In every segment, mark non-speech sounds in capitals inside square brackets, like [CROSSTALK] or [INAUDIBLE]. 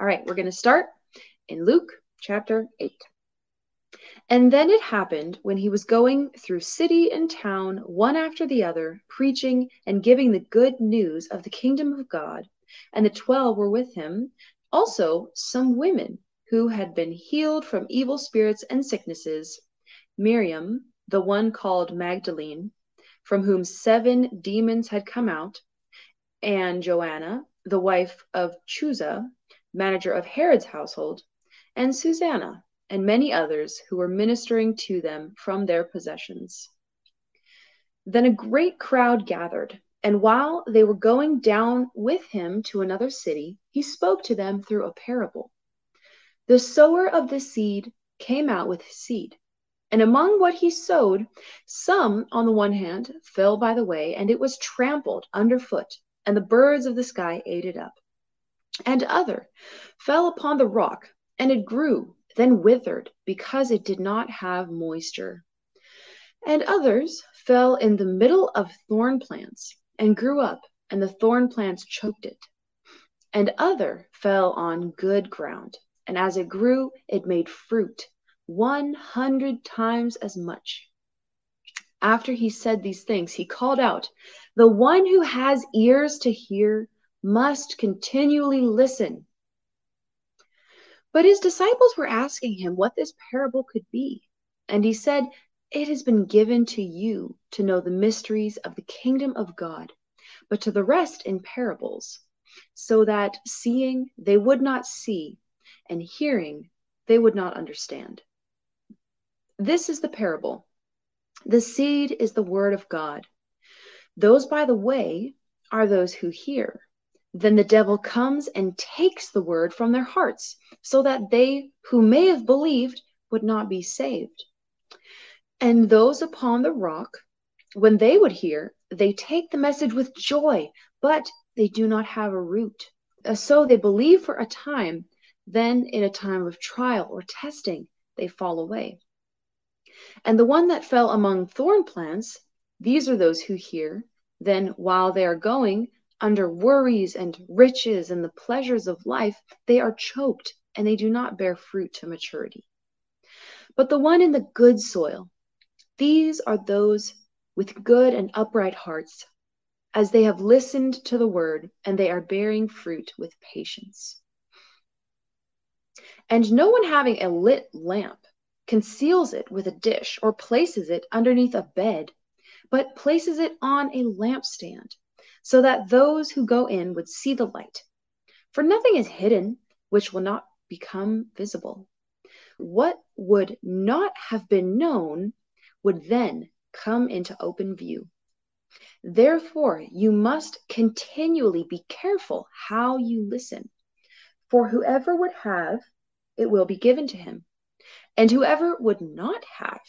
All right, we're going to start in Luke chapter 8. And then it happened when he was going through city and town, one after the other, preaching and giving the good news of the kingdom of God, and the twelve were with him, also some women who had been healed from evil spirits and sicknesses Miriam, the one called Magdalene, from whom seven demons had come out, and Joanna, the wife of Chuza, manager of Herod's household, and Susanna, and many others who were ministering to them from their possessions. Then a great crowd gathered, and while they were going down with him to another city, he spoke to them through a parable. The sower of the seed came out with his seed. And among what he sowed, some on the one hand fell by the way, and it was trampled underfoot, and the birds of the sky ate it up and other fell upon the rock, and it grew, then withered, because it did not have moisture. And others fell in the middle of thorn plants, and grew up, and the thorn plants choked it. And other fell on good ground, and as it grew, it made fruit, one hundred times as much. After he said these things, he called out, The one who has ears to hear, must continually listen. But his disciples were asking him what this parable could be. And he said, It has been given to you to know the mysteries of the kingdom of God, but to the rest in parables, so that seeing they would not see, and hearing they would not understand. This is the parable. The seed is the word of God. Those by the way are those who hear. Then the devil comes and takes the word from their hearts, so that they who may have believed would not be saved. And those upon the rock, when they would hear, they take the message with joy, but they do not have a root. Uh, so they believe for a time, then in a time of trial or testing, they fall away. And the one that fell among thorn plants, these are those who hear, then while they are going, under worries and riches and the pleasures of life, they are choked and they do not bear fruit to maturity. But the one in the good soil, these are those with good and upright hearts, as they have listened to the word and they are bearing fruit with patience. And no one having a lit lamp conceals it with a dish or places it underneath a bed, but places it on a lampstand so that those who go in would see the light. For nothing is hidden which will not become visible. What would not have been known would then come into open view. Therefore, you must continually be careful how you listen. For whoever would have, it will be given to him. And whoever would not have,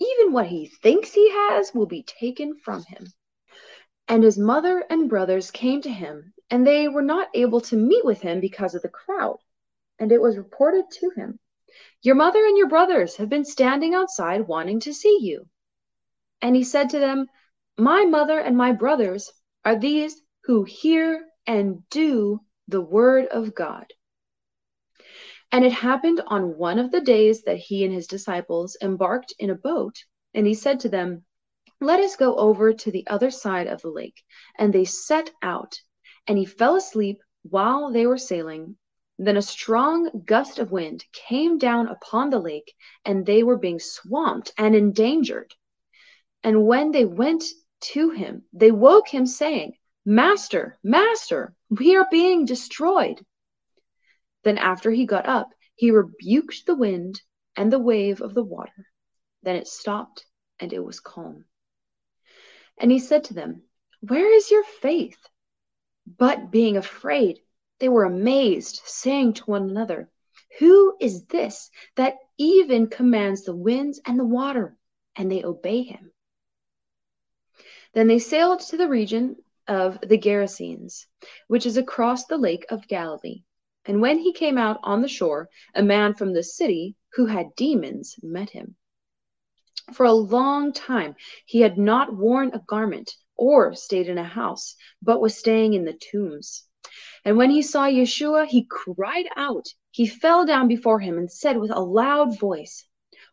even what he thinks he has will be taken from him. And his mother and brothers came to him, and they were not able to meet with him because of the crowd. And it was reported to him, Your mother and your brothers have been standing outside wanting to see you. And he said to them, My mother and my brothers are these who hear and do the word of God. And it happened on one of the days that he and his disciples embarked in a boat, and he said to them, let us go over to the other side of the lake. And they set out, and he fell asleep while they were sailing. Then a strong gust of wind came down upon the lake, and they were being swamped and endangered. And when they went to him, they woke him, saying, Master, Master, we are being destroyed. Then, after he got up, he rebuked the wind and the wave of the water. Then it stopped, and it was calm. And he said to them, Where is your faith? But being afraid, they were amazed, saying to one another, Who is this that even commands the winds and the water, and they obey him? Then they sailed to the region of the Gerasenes, which is across the lake of Galilee. And when he came out on the shore, a man from the city who had demons met him. For a long time he had not worn a garment or stayed in a house, but was staying in the tombs. And when he saw Yeshua, he cried out. He fell down before him and said with a loud voice,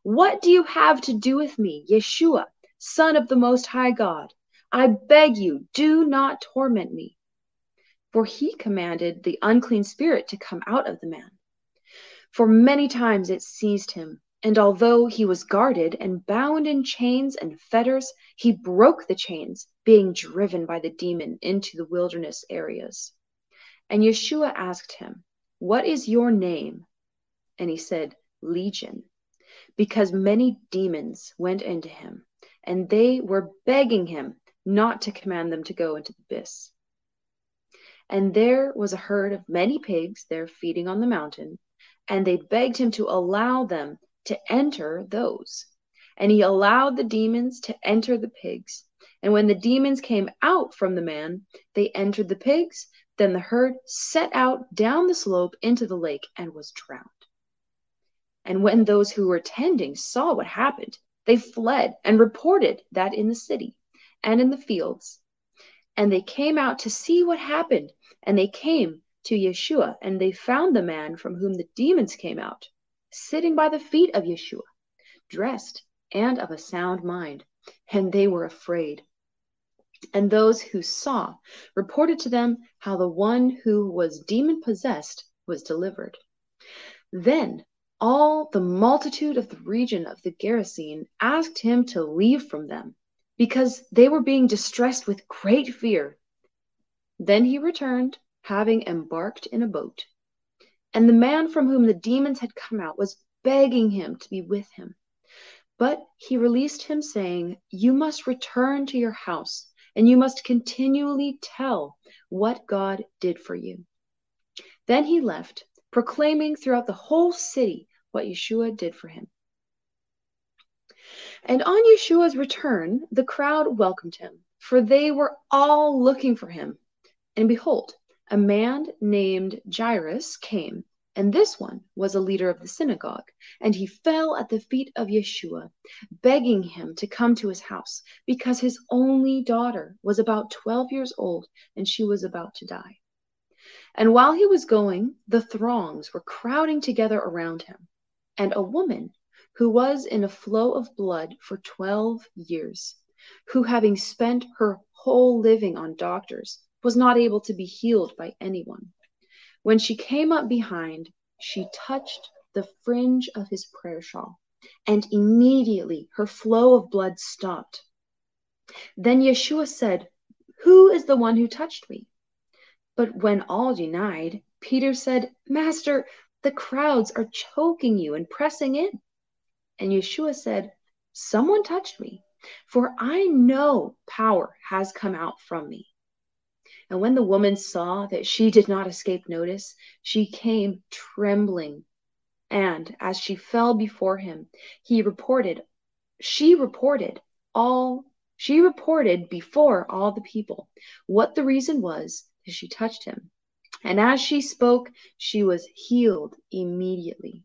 What do you have to do with me, Yeshua, Son of the Most High God? I beg you, do not torment me. For he commanded the unclean spirit to come out of the man. For many times it seized him, and although he was guarded and bound in chains and fetters, he broke the chains, being driven by the demon into the wilderness areas. And Yeshua asked him, What is your name? And he said, Legion, because many demons went into him, and they were begging him not to command them to go into the abyss. And there was a herd of many pigs there feeding on the mountain, and they begged him to allow them to enter those. And he allowed the demons to enter the pigs. And when the demons came out from the man, they entered the pigs. Then the herd set out down the slope into the lake and was drowned. And when those who were tending saw what happened, they fled and reported that in the city and in the fields. And they came out to see what happened. And they came to Yeshua, and they found the man from whom the demons came out, sitting by the feet of Yeshua, dressed and of a sound mind. And they were afraid. And those who saw reported to them how the one who was demon possessed was delivered. Then all the multitude of the region of the Gerasene asked him to leave from them because they were being distressed with great fear. Then he returned, having embarked in a boat. And the man from whom the demons had come out was begging him to be with him. But he released him, saying, You must return to your house, and you must continually tell what God did for you. Then he left, proclaiming throughout the whole city what Yeshua did for him. And on Yeshua's return, the crowd welcomed him, for they were all looking for him. And behold, a man named Jairus came, and this one was a leader of the synagogue. And he fell at the feet of Yeshua, begging him to come to his house, because his only daughter was about 12 years old, and she was about to die. And while he was going, the throngs were crowding together around him. And a woman who was in a flow of blood for 12 years, who, having spent her whole living on doctors, was not able to be healed by anyone. When she came up behind, she touched the fringe of his prayer shawl, and immediately her flow of blood stopped. Then Yeshua said, Who is the one who touched me? But when all denied, Peter said, Master, the crowds are choking you and pressing in. And Yeshua said, Someone touched me, for I know power has come out from me. And when the woman saw that she did not escape notice, she came trembling. And as she fell before him, he reported, she reported all, she reported before all the people what the reason was that she touched him. And as she spoke, she was healed immediately.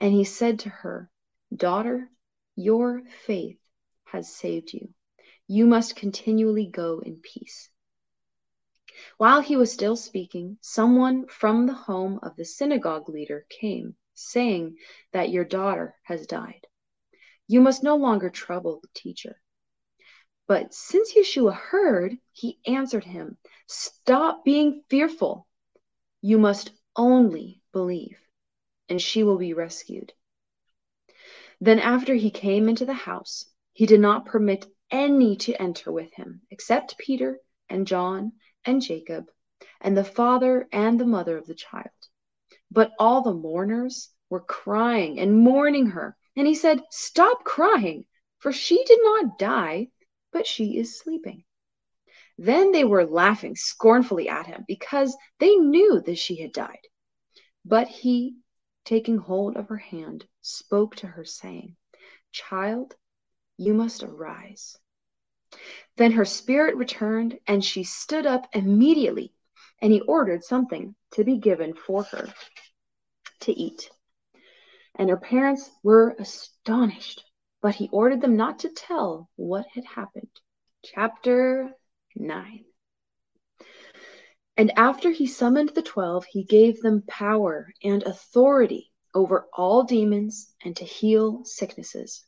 And he said to her, Daughter, your faith has saved you. You must continually go in peace. While he was still speaking, someone from the home of the synagogue leader came, saying that your daughter has died. You must no longer trouble the teacher. But since Yeshua heard, he answered him, Stop being fearful. You must only believe, and she will be rescued. Then, after he came into the house, he did not permit any to enter with him, except Peter and John and Jacob, and the father and the mother of the child. But all the mourners were crying and mourning her. And he said, Stop crying, for she did not die, but she is sleeping. Then they were laughing scornfully at him because they knew that she had died. But he, taking hold of her hand, spoke to her, saying, Child, you must arise. Then her spirit returned, and she stood up immediately, and he ordered something to be given for her to eat. And her parents were astonished, but he ordered them not to tell what had happened. Chapter 9. And after he summoned the twelve, he gave them power and authority over all demons and to heal sicknesses.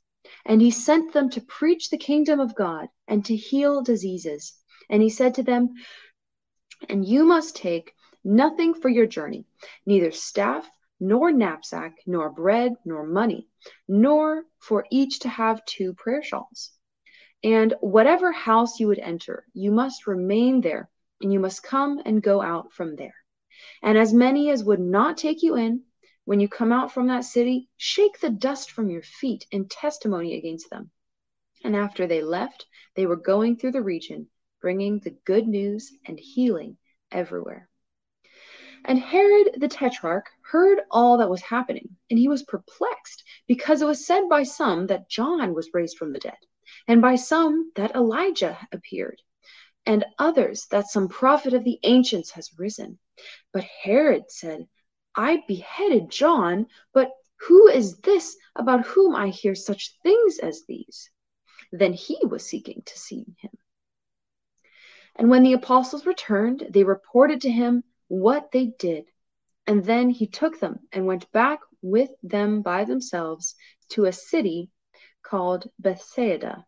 And he sent them to preach the kingdom of God and to heal diseases. And he said to them, And you must take nothing for your journey, neither staff, nor knapsack, nor bread, nor money, nor for each to have two prayer shawls. And whatever house you would enter, you must remain there, and you must come and go out from there. And as many as would not take you in, when you come out from that city, shake the dust from your feet in testimony against them. And after they left, they were going through the region, bringing the good news and healing everywhere. And Herod the Tetrarch heard all that was happening, and he was perplexed, because it was said by some that John was raised from the dead, and by some that Elijah appeared, and others that some prophet of the ancients has risen. But Herod said, I beheaded John, but who is this about whom I hear such things as these? Then he was seeking to see him. And when the apostles returned, they reported to him what they did. And then he took them and went back with them by themselves to a city called Bethsaida.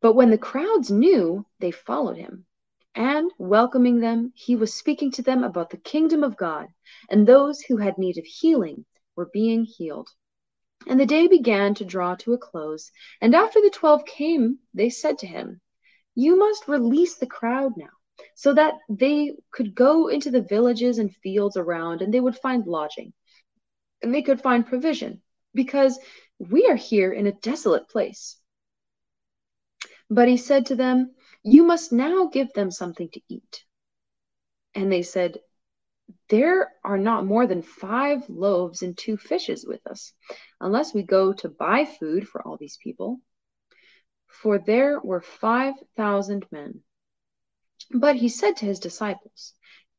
But when the crowds knew, they followed him. And welcoming them, he was speaking to them about the kingdom of God, and those who had need of healing were being healed. And the day began to draw to a close. And after the twelve came, they said to him, You must release the crowd now so that they could go into the villages and fields around and they would find lodging and they could find provision because we are here in a desolate place. But he said to them, You must now give them something to eat. And they said, There are not more than five loaves and two fishes with us, unless we go to buy food for all these people. For there were five thousand men. But he said to his disciples,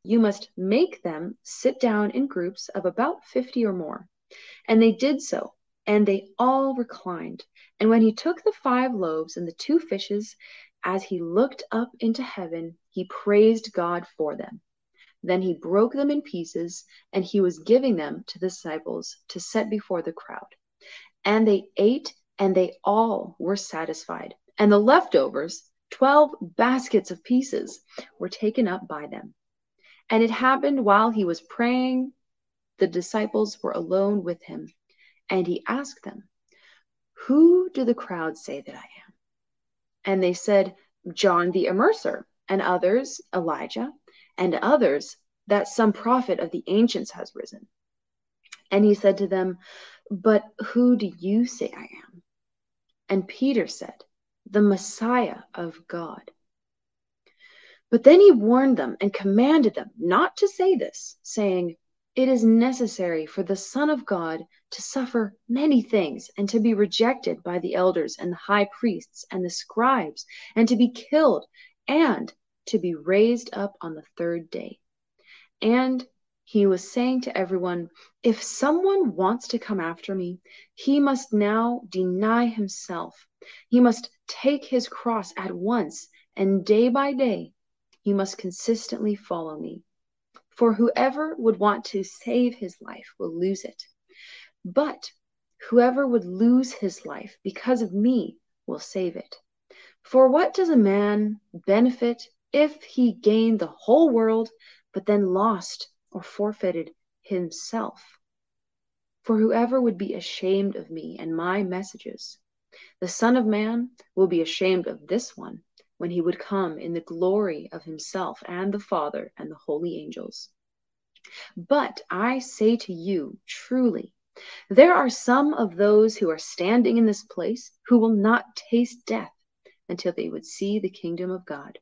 You must make them sit down in groups of about fifty or more. And they did so, and they all reclined. And when he took the five loaves and the two fishes, as he looked up into heaven, he praised God for them. Then he broke them in pieces, and he was giving them to the disciples to set before the crowd. And they ate, and they all were satisfied. And the leftovers, Twelve baskets of pieces were taken up by them. And it happened while he was praying, the disciples were alone with him, and he asked them, Who do the crowd say that I am? And they said, John the Immerser, and others, Elijah, and others, that some prophet of the ancients has risen. And he said to them, But who do you say I am? And Peter said, the Messiah of God. But then he warned them and commanded them not to say this, saying, It is necessary for the Son of God to suffer many things and to be rejected by the elders and the high priests and the scribes and to be killed and to be raised up on the third day. And he was saying to everyone, If someone wants to come after me, he must now deny himself. He must take his cross at once, and day by day, he must consistently follow me. For whoever would want to save his life will lose it. But whoever would lose his life because of me will save it. For what does a man benefit if he gained the whole world, but then lost or forfeited himself. For whoever would be ashamed of me and my messages, the Son of Man will be ashamed of this one when he would come in the glory of himself and the Father and the holy angels. But I say to you, truly, there are some of those who are standing in this place who will not taste death until they would see the kingdom of God.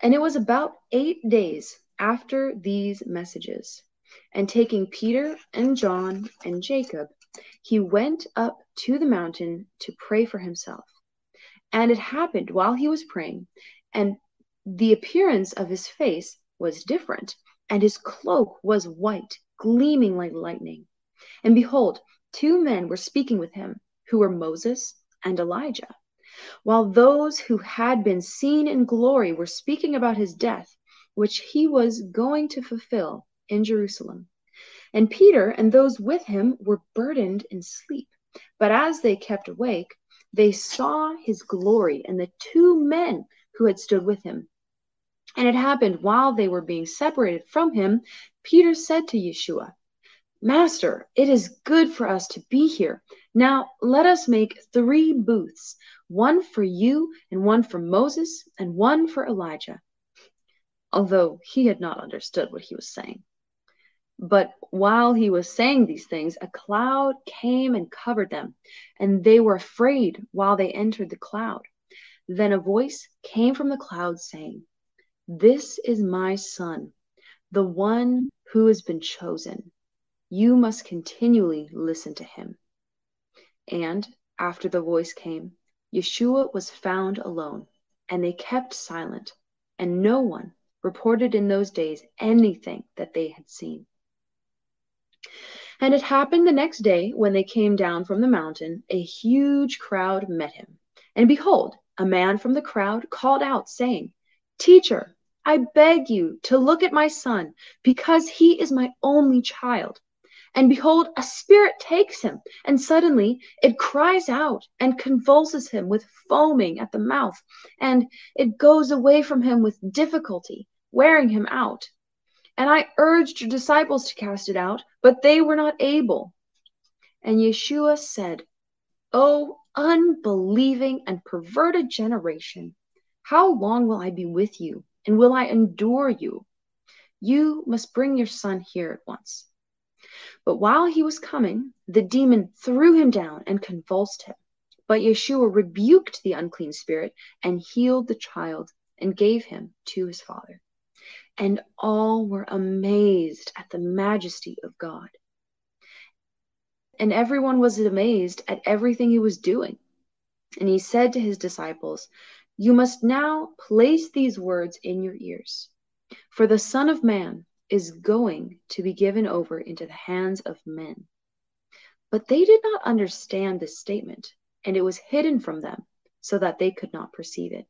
And it was about eight days after these messages. And taking Peter and John and Jacob, he went up to the mountain to pray for himself. And it happened while he was praying, and the appearance of his face was different, and his cloak was white, gleaming like lightning. And behold, two men were speaking with him, who were Moses and Elijah, while those who had been seen in glory were speaking about his death, which he was going to fulfill in Jerusalem. And Peter and those with him were burdened in sleep. But as they kept awake, they saw his glory and the two men who had stood with him. And it happened while they were being separated from him, Peter said to Yeshua, Master, it is good for us to be here. Now let us make three booths one for you, and one for Moses, and one for Elijah. Although he had not understood what he was saying. But while he was saying these things, a cloud came and covered them, and they were afraid while they entered the cloud. Then a voice came from the cloud saying, This is my son, the one who has been chosen. You must continually listen to him. And after the voice came, Yeshua was found alone, and they kept silent, and no one reported in those days anything that they had seen. And it happened the next day, when they came down from the mountain, a huge crowd met him. And behold, a man from the crowd called out, saying, Teacher, I beg you to look at my son, because he is my only child. And behold, a spirit takes him, and suddenly it cries out and convulses him with foaming at the mouth, and it goes away from him with difficulty, wearing him out. And I urged your disciples to cast it out, but they were not able. And Yeshua said, O unbelieving and perverted generation, how long will I be with you, and will I endure you? You must bring your son here at once. But while he was coming, the demon threw him down and convulsed him. But Yeshua rebuked the unclean spirit and healed the child and gave him to his father and all were amazed at the majesty of God. And everyone was amazed at everything he was doing. And he said to his disciples, You must now place these words in your ears, for the Son of Man is going to be given over into the hands of men. But they did not understand this statement, and it was hidden from them so that they could not perceive it.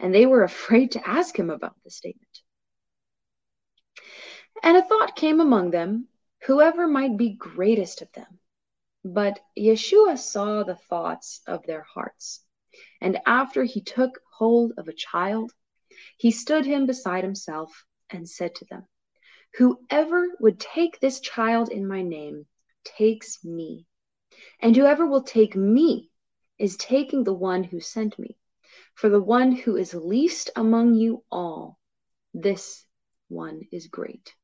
And they were [LAUGHS] afraid to ask him about the statement. And a thought came among them, whoever might be greatest of them. But Yeshua saw the thoughts of their hearts. And after he took hold of a child, he stood him beside himself and said to them, Whoever would take this child in my name takes me. And whoever will take me is taking the one who sent me. For the one who is least among you all, this one is great.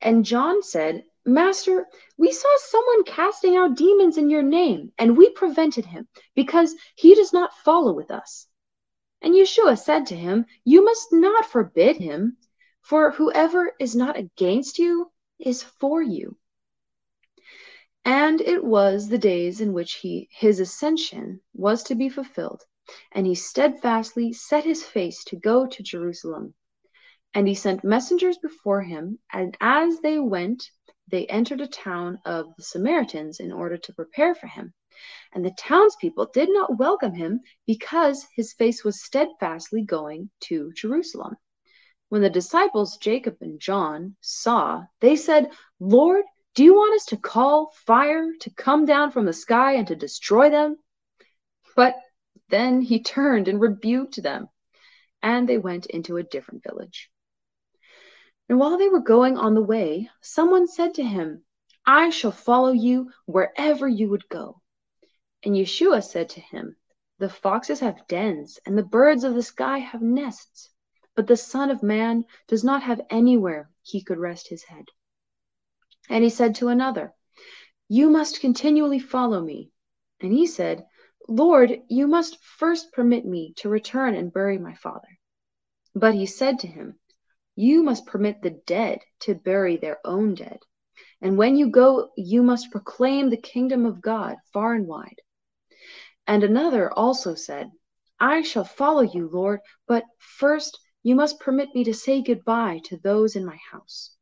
And John said, Master, we saw someone casting out demons in your name, and we prevented him, because he does not follow with us. And Yeshua said to him, You must not forbid him, for whoever is not against you is for you. And it was the days in which he his ascension was to be fulfilled, and he steadfastly set his face to go to Jerusalem. And he sent messengers before him, and as they went, they entered a town of the Samaritans in order to prepare for him. And the townspeople did not welcome him because his face was steadfastly going to Jerusalem. When the disciples, Jacob and John, saw, they said, Lord, do you want us to call fire to come down from the sky and to destroy them? But then he turned and rebuked them, and they went into a different village. And while they were going on the way, someone said to him, I shall follow you wherever you would go. And Yeshua said to him, The foxes have dens, and the birds of the sky have nests, but the Son of Man does not have anywhere he could rest his head. And he said to another, You must continually follow me. And he said, Lord, you must first permit me to return and bury my father. But he said to him, You must permit the dead to bury their own dead. And when you go, you must proclaim the kingdom of God far and wide. And another also said, I shall follow you, Lord, but first you must permit me to say goodbye to those in my house.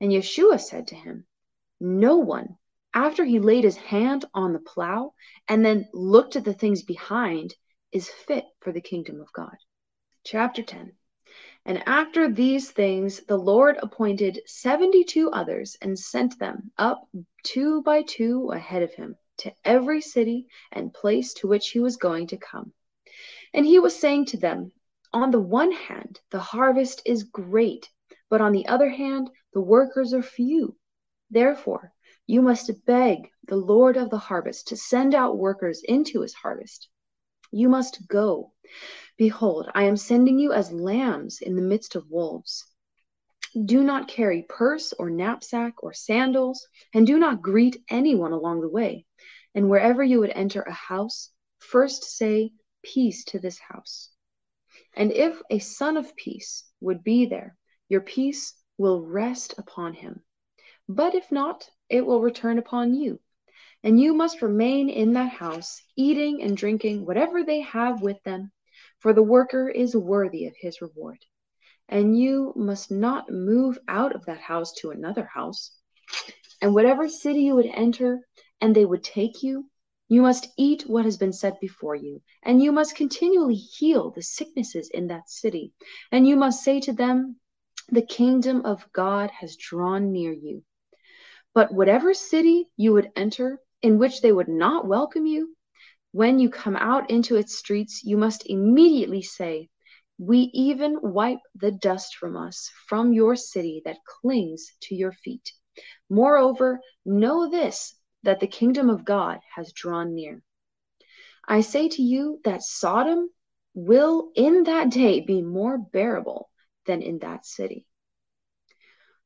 And Yeshua said to him, No one, after he laid his hand on the plow and then looked at the things behind, is fit for the kingdom of God. Chapter 10 And after these things, the Lord appointed seventy two others and sent them up two by two ahead of him to every city and place to which he was going to come. And he was saying to them, On the one hand, the harvest is great, but on the other hand, the workers are few. Therefore, you must beg the Lord of the harvest to send out workers into his harvest. You must go. Behold, I am sending you as lambs in the midst of wolves. Do not carry purse or knapsack or sandals, and do not greet anyone along the way. And wherever you would enter a house, first say, Peace to this house. And if a son of peace would be there, your peace will rest upon him. But if not, it will return upon you. And you must remain in that house, eating and drinking whatever they have with them, for the worker is worthy of his reward. And you must not move out of that house to another house. And whatever city you would enter, and they would take you, you must eat what has been set before you, and you must continually heal the sicknesses in that city. And you must say to them, The kingdom of God has drawn near you. But whatever city you would enter, in which they would not welcome you, when you come out into its streets, you must immediately say, We even wipe the dust from us, from your city that clings to your feet. Moreover, know this that the kingdom of God has drawn near. I say to you that Sodom will in that day be more bearable than in that city.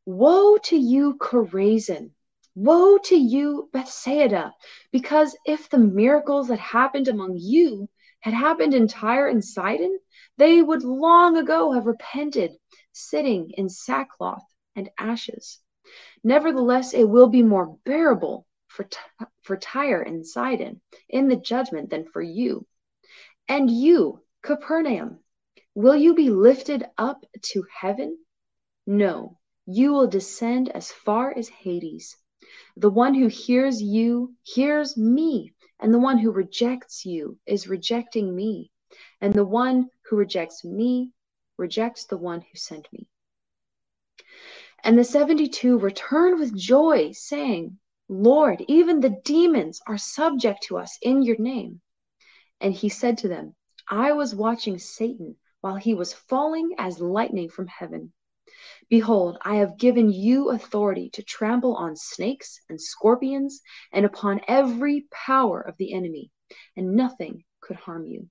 Woe to you, Chorazin! Woe to you, Bethsaida! Because if the miracles that happened among you had happened in Tyre and Sidon, they would long ago have repented, sitting in sackcloth and ashes. Nevertheless, it will be more bearable for, for Tyre and Sidon in the judgment than for you. And you, Capernaum, will you be lifted up to heaven? No, you will descend as far as Hades. The one who hears you hears me, and the one who rejects you is rejecting me, and the one who rejects me rejects the one who sent me. And the 72 returned with joy, saying, Lord, even the demons are subject to us in your name. And he said to them, I was watching Satan while he was falling as lightning from heaven. Behold, I have given you authority to trample on snakes and scorpions and upon every power of the enemy, and nothing could harm you.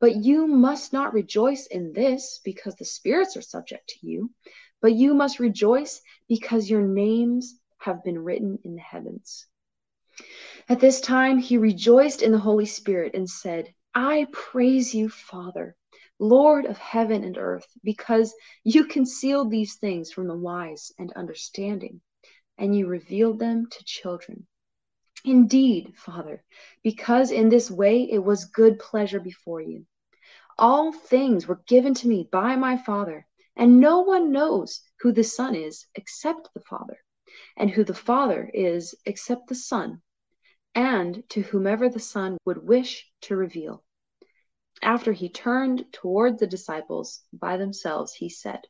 But you must not rejoice in this because the spirits are subject to you, but you must rejoice because your names have been written in the heavens. At this time, he rejoiced in the Holy Spirit and said, I praise you, Father, Lord of heaven and earth, because you concealed these things from the wise and understanding, and you revealed them to children. Indeed, Father, because in this way it was good pleasure before you. All things were given to me by my Father, and no one knows who the Son is except the Father and who the Father is except the Son, and to whomever the Son would wish to reveal. After he turned toward the disciples by themselves, he said,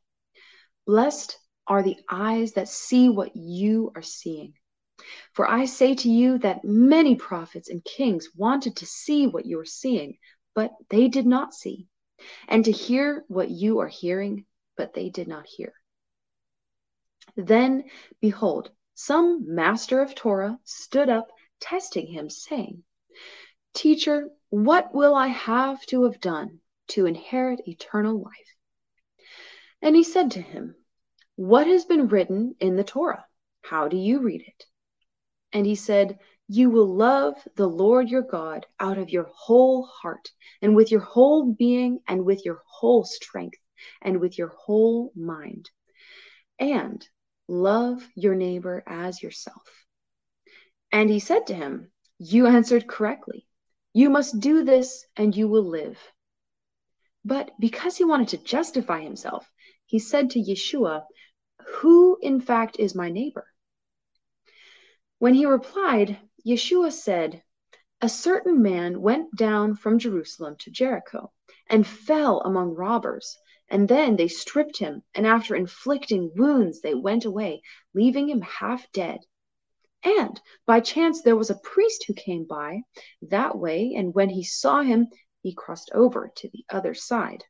Blessed are the eyes that see what you are seeing. For I say to you that many prophets and kings wanted to see what you are seeing, but they did not see, and to hear what you are hearing, but they did not hear. Then, behold, some master of Torah stood up, testing him, saying, Teacher, what will I have to have done to inherit eternal life? And he said to him, What has been written in the Torah? How do you read it? And he said, You will love the Lord your God out of your whole heart, and with your whole being, and with your whole strength, and with your whole mind, and love your neighbor as yourself. And he said to him, You answered correctly. You must do this, and you will live. But because he wanted to justify himself, he said to Yeshua, Who in fact is my neighbor? When he replied, Yeshua said, A certain man went down from Jerusalem to Jericho and fell among robbers. And then they stripped him, and after inflicting wounds, they went away, leaving him half dead. And by chance there was a priest who came by that way, and when he saw him, he crossed over to the other side.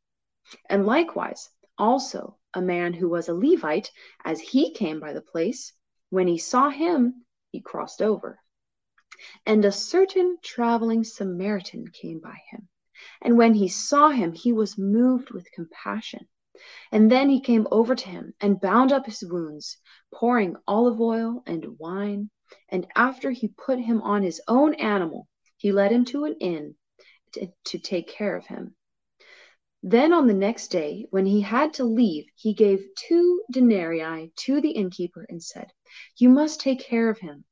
And likewise, also a man who was a Levite, as he came by the place, when he saw him, he crossed over. And a certain traveling Samaritan came by him. And when he saw him, he was moved with compassion. And then he came over to him and bound up his wounds, pouring olive oil and wine and after he put him on his own animal, he led him to an inn to, to take care of him. Then on the next day, when he had to leave, he gave two denarii to the innkeeper and said, You must take care of him,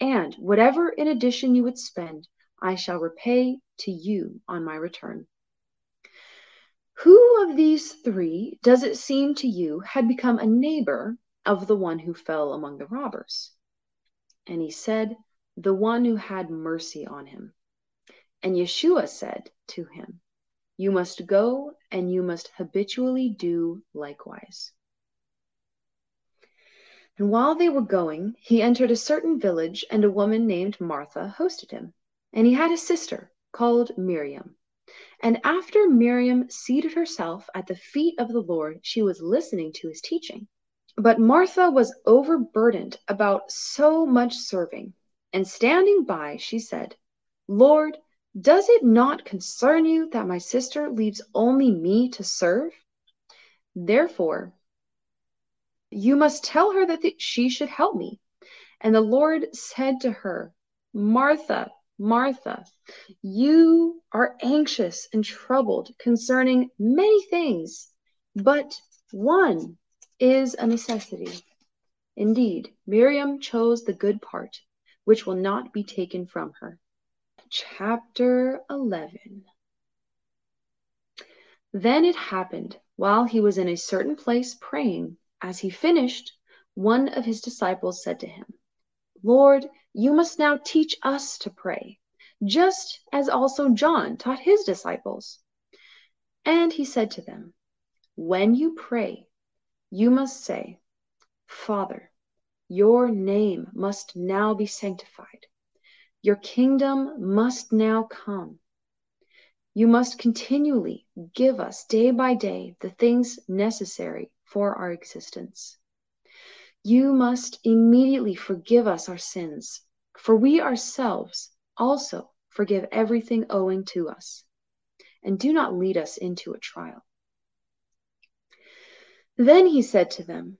and whatever in addition you would spend, I shall repay to you on my return. Who of these three does it seem to you had become a neighbor of the one who fell among the robbers? And he said, The one who had mercy on him. And Yeshua said to him, You must go and you must habitually do likewise. And while they were going, he entered a certain village, and a woman named Martha hosted him. And he had a sister called Miriam. And after Miriam seated herself at the feet of the Lord, she was listening to his teaching. But Martha was overburdened about so much serving, and standing by, she said, Lord, does it not concern you that my sister leaves only me to serve? Therefore, you must tell her that she should help me. And the Lord said to her, Martha, Martha, you are anxious and troubled concerning many things, but one is a necessity. Indeed, Miriam chose the good part, which will not be taken from her. Chapter 11 Then it happened, while he was in a certain place praying, as he finished, one of his disciples said to him, Lord, you must now teach us to pray, just as also John taught his disciples. And he said to them, When you pray, you must say, Father, your name must now be sanctified. Your kingdom must now come. You must continually give us day by day the things necessary for our existence. You must immediately forgive us our sins, for we ourselves also forgive everything owing to us. And do not lead us into a trial then he said to them,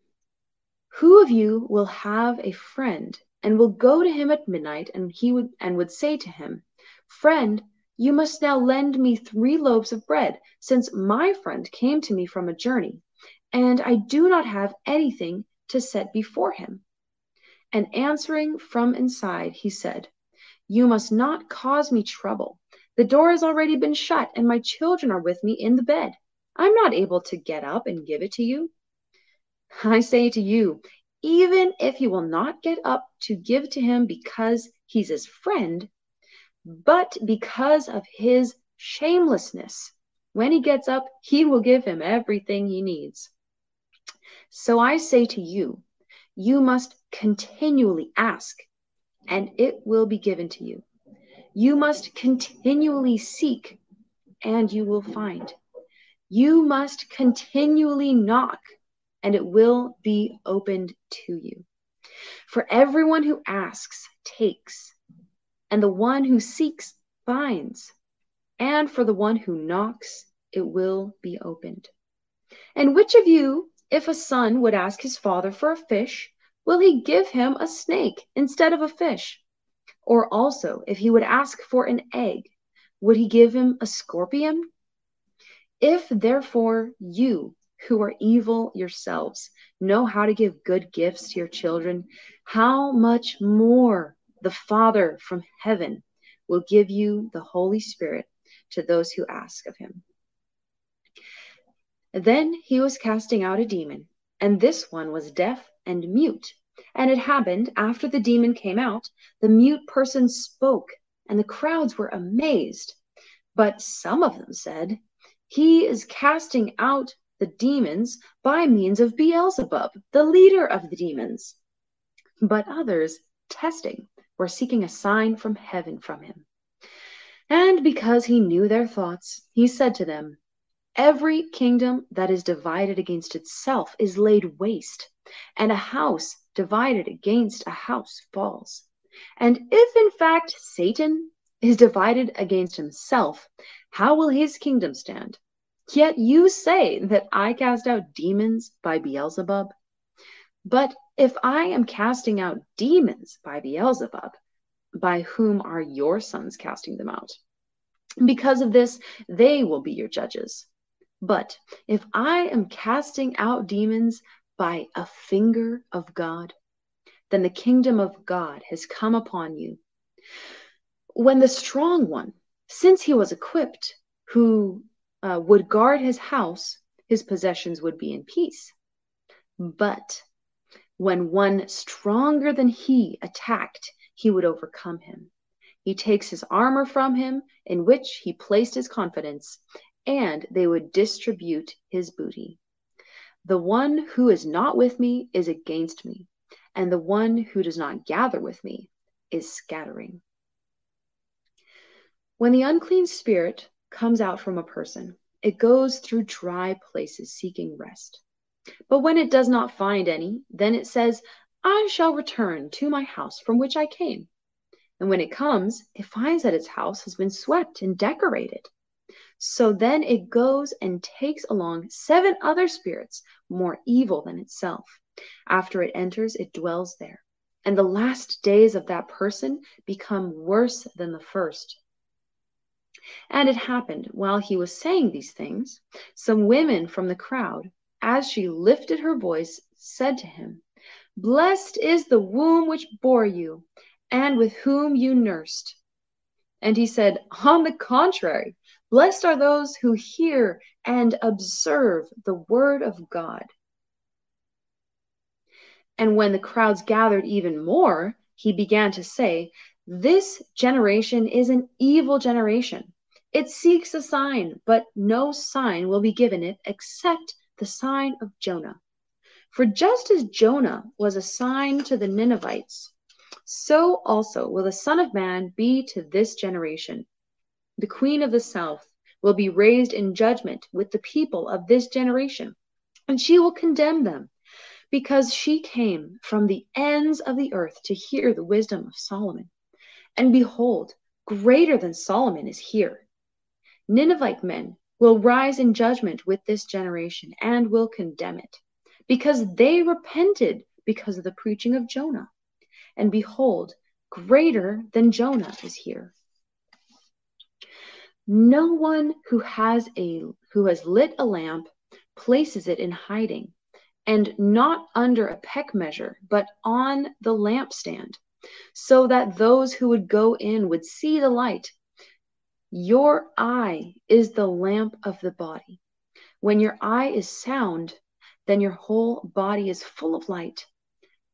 Who of you will have a friend and will go to him at midnight and he would and would say to him, Friend, you must now lend me three loaves of bread, since my friend came to me from a journey, and I do not have anything to set before him. And answering from inside, he said, You must not cause me trouble. The door has already been shut, and my children are with me in the bed. I'm not able to get up and give it to you. I say to you, even if you will not get up to give to him because he's his friend, but because of his shamelessness, when he gets up, he will give him everything he needs. So I say to you, you must continually ask, and it will be given to you. You must continually seek, and you will find. You must continually knock, and it will be opened to you. For everyone who asks takes, and the one who seeks finds, and for the one who knocks, it will be opened. And which of you, if a son would ask his father for a fish, will he give him a snake instead of a fish? Or also, if he would ask for an egg, would he give him a scorpion? If therefore you, who are evil yourselves know how to give good gifts to your children, how much more the Father from heaven will give you the Holy Spirit to those who ask of him. Then he was casting out a demon, and this one was deaf and mute. And it happened after the demon came out, the mute person spoke, and the crowds were amazed. But some of them said, He is casting out the demons by means of Beelzebub, the leader of the demons. But others, testing, were seeking a sign from heaven from him. And because he knew their thoughts, he said to them, Every kingdom that is divided against itself is laid waste, and a house divided against a house falls. And if in fact Satan is divided against himself, how will his kingdom stand? Yet you say that I cast out demons by Beelzebub. But if I am casting out demons by Beelzebub, by whom are your sons casting them out? Because of this, they will be your judges. But if I am casting out demons by a finger of God, then the kingdom of God has come upon you. When the strong one, since he was equipped, who uh, would guard his house, his possessions would be in peace. But when one stronger than he attacked, he would overcome him. He takes his armor from him, in which he placed his confidence, and they would distribute his booty. The one who is not with me is against me, and the one who does not gather with me is scattering. When the unclean spirit comes out from a person, it goes through dry places seeking rest. But when it does not find any, then it says, I shall return to my house from which I came. And when it comes, it finds that its house has been swept and decorated. So then it goes and takes along seven other spirits more evil than itself. After it enters, it dwells there. And the last days of that person become worse than the first. And it happened while he was saying these things, some women from the crowd, as she lifted her voice, said to him, Blessed is the womb which bore you, and with whom you nursed. And he said, On the contrary, blessed are those who hear and observe the word of God. And when the crowds gathered even more, he began to say, This generation is an evil generation. It seeks a sign, but no sign will be given it except the sign of Jonah. For just as Jonah was a sign to the Ninevites, so also will the Son of Man be to this generation. The Queen of the South will be raised in judgment with the people of this generation, and she will condemn them, because she came from the ends of the earth to hear the wisdom of Solomon. And behold, greater than Solomon is here. Ninevite men will rise in judgment with this generation and will condemn it, because they repented because of the preaching of Jonah. And behold, greater than Jonah is here. No one who has a who has lit a lamp places it in hiding, and not under a peck measure, but on the lampstand, so that those who would go in would see the light. Your eye is the lamp of the body. When your eye is sound, then your whole body is full of light.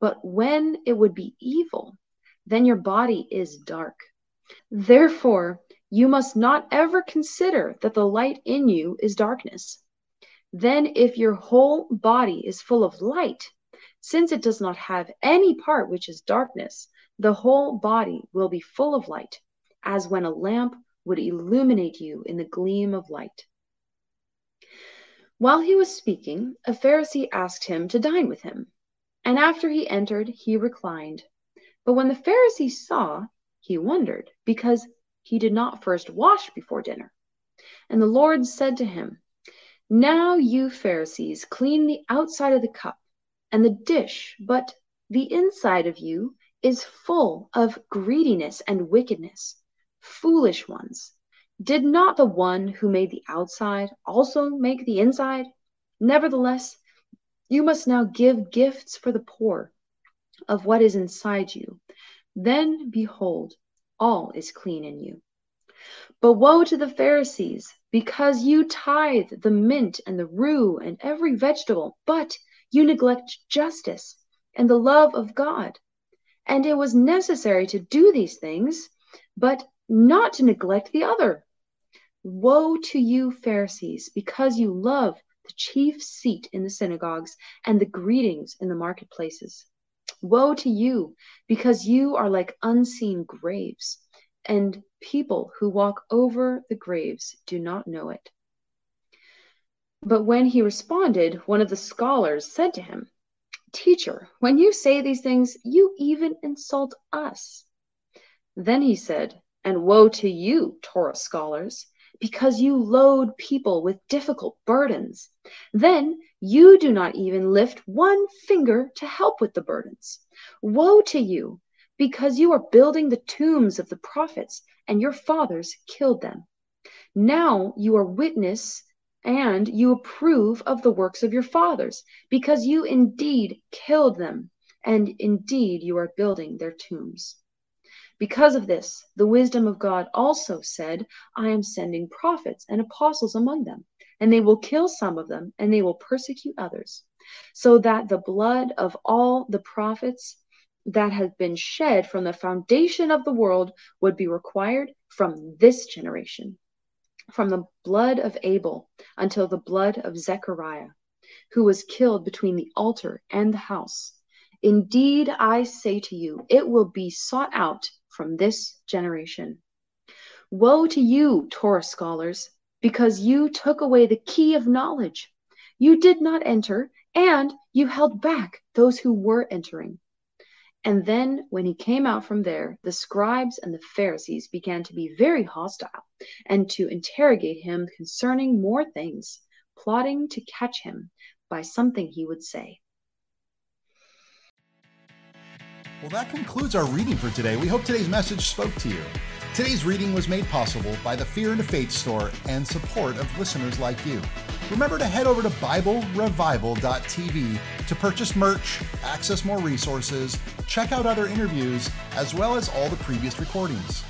But when it would be evil, then your body is dark. Therefore, you must not ever consider that the light in you is darkness. Then, if your whole body is full of light, since it does not have any part which is darkness, the whole body will be full of light, as when a lamp would illuminate you in the gleam of light. While he was speaking, a Pharisee asked him to dine with him. And after he entered, he reclined. But when the Pharisee saw, he wondered, because he did not first wash before dinner. And the Lord said to him, Now you Pharisees clean the outside of the cup and the dish, but the inside of you is full of greediness and wickedness. Foolish ones, did not the one who made the outside also make the inside? Nevertheless, you must now give gifts for the poor of what is inside you. Then, behold, all is clean in you. But woe to the Pharisees, because you tithe the mint and the rue and every vegetable, but you neglect justice and the love of God. And it was necessary to do these things, but not to neglect the other. Woe to you, Pharisees, because you love the chief seat in the synagogues and the greetings in the marketplaces. Woe to you, because you are like unseen graves, and people who walk over the graves do not know it. But when he responded, one of the scholars said to him, Teacher, when you say these things, you even insult us. Then he said, And woe to you, Torah scholars, because you load people with difficult burdens. Then you do not even lift one finger to help with the burdens. Woe to you, because you are building the tombs of the prophets, and your fathers killed them. Now you are witness and you approve of the works of your fathers, because you indeed killed them, and indeed you are building their tombs. Because of this, the wisdom of God also said, I am sending prophets and apostles among them, and they will kill some of them, and they will persecute others, so that the blood of all the prophets that has been shed from the foundation of the world would be required from this generation, from the blood of Abel until the blood of Zechariah, who was killed between the altar and the house. Indeed, I say to you, it will be sought out from this generation. Woe to you, Torah scholars, because you took away the key of knowledge. You did not enter, and you held back those who were entering. And then, when he came out from there, the scribes and the Pharisees began to be very hostile and to interrogate him concerning more things, plotting to catch him by something he would say. Well, that concludes our reading for today. We hope today's message spoke to you. Today's reading was made possible by the Fear and Faith store and support of listeners like you. Remember to head over to BibleRevival.tv to purchase merch, access more resources, check out other interviews, as well as all the previous recordings.